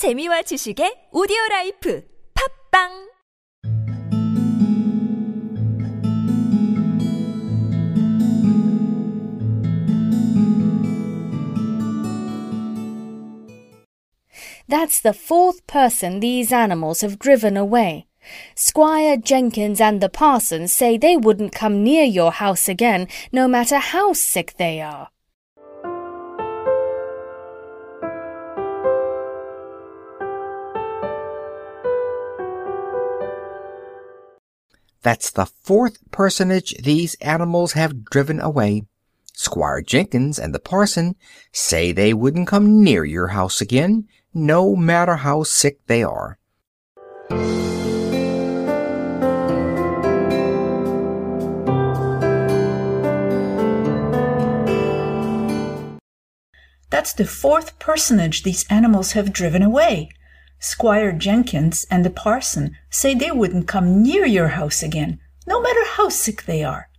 재미와 지식의 오디오 라이프 팟빵 That's the fourth person these animals have driven away. Squire Jenkins and the parson say they wouldn't come near your house again, no matter how sick they are. That's the fourth personage these animals have driven away. Squire Jenkins and the parson say they wouldn't come near your house again, no matter how sick they are. That's the fourth personage these animals have driven away. Squire Jenkins and the parson say they wouldn't come near your house again, no matter how sick they are.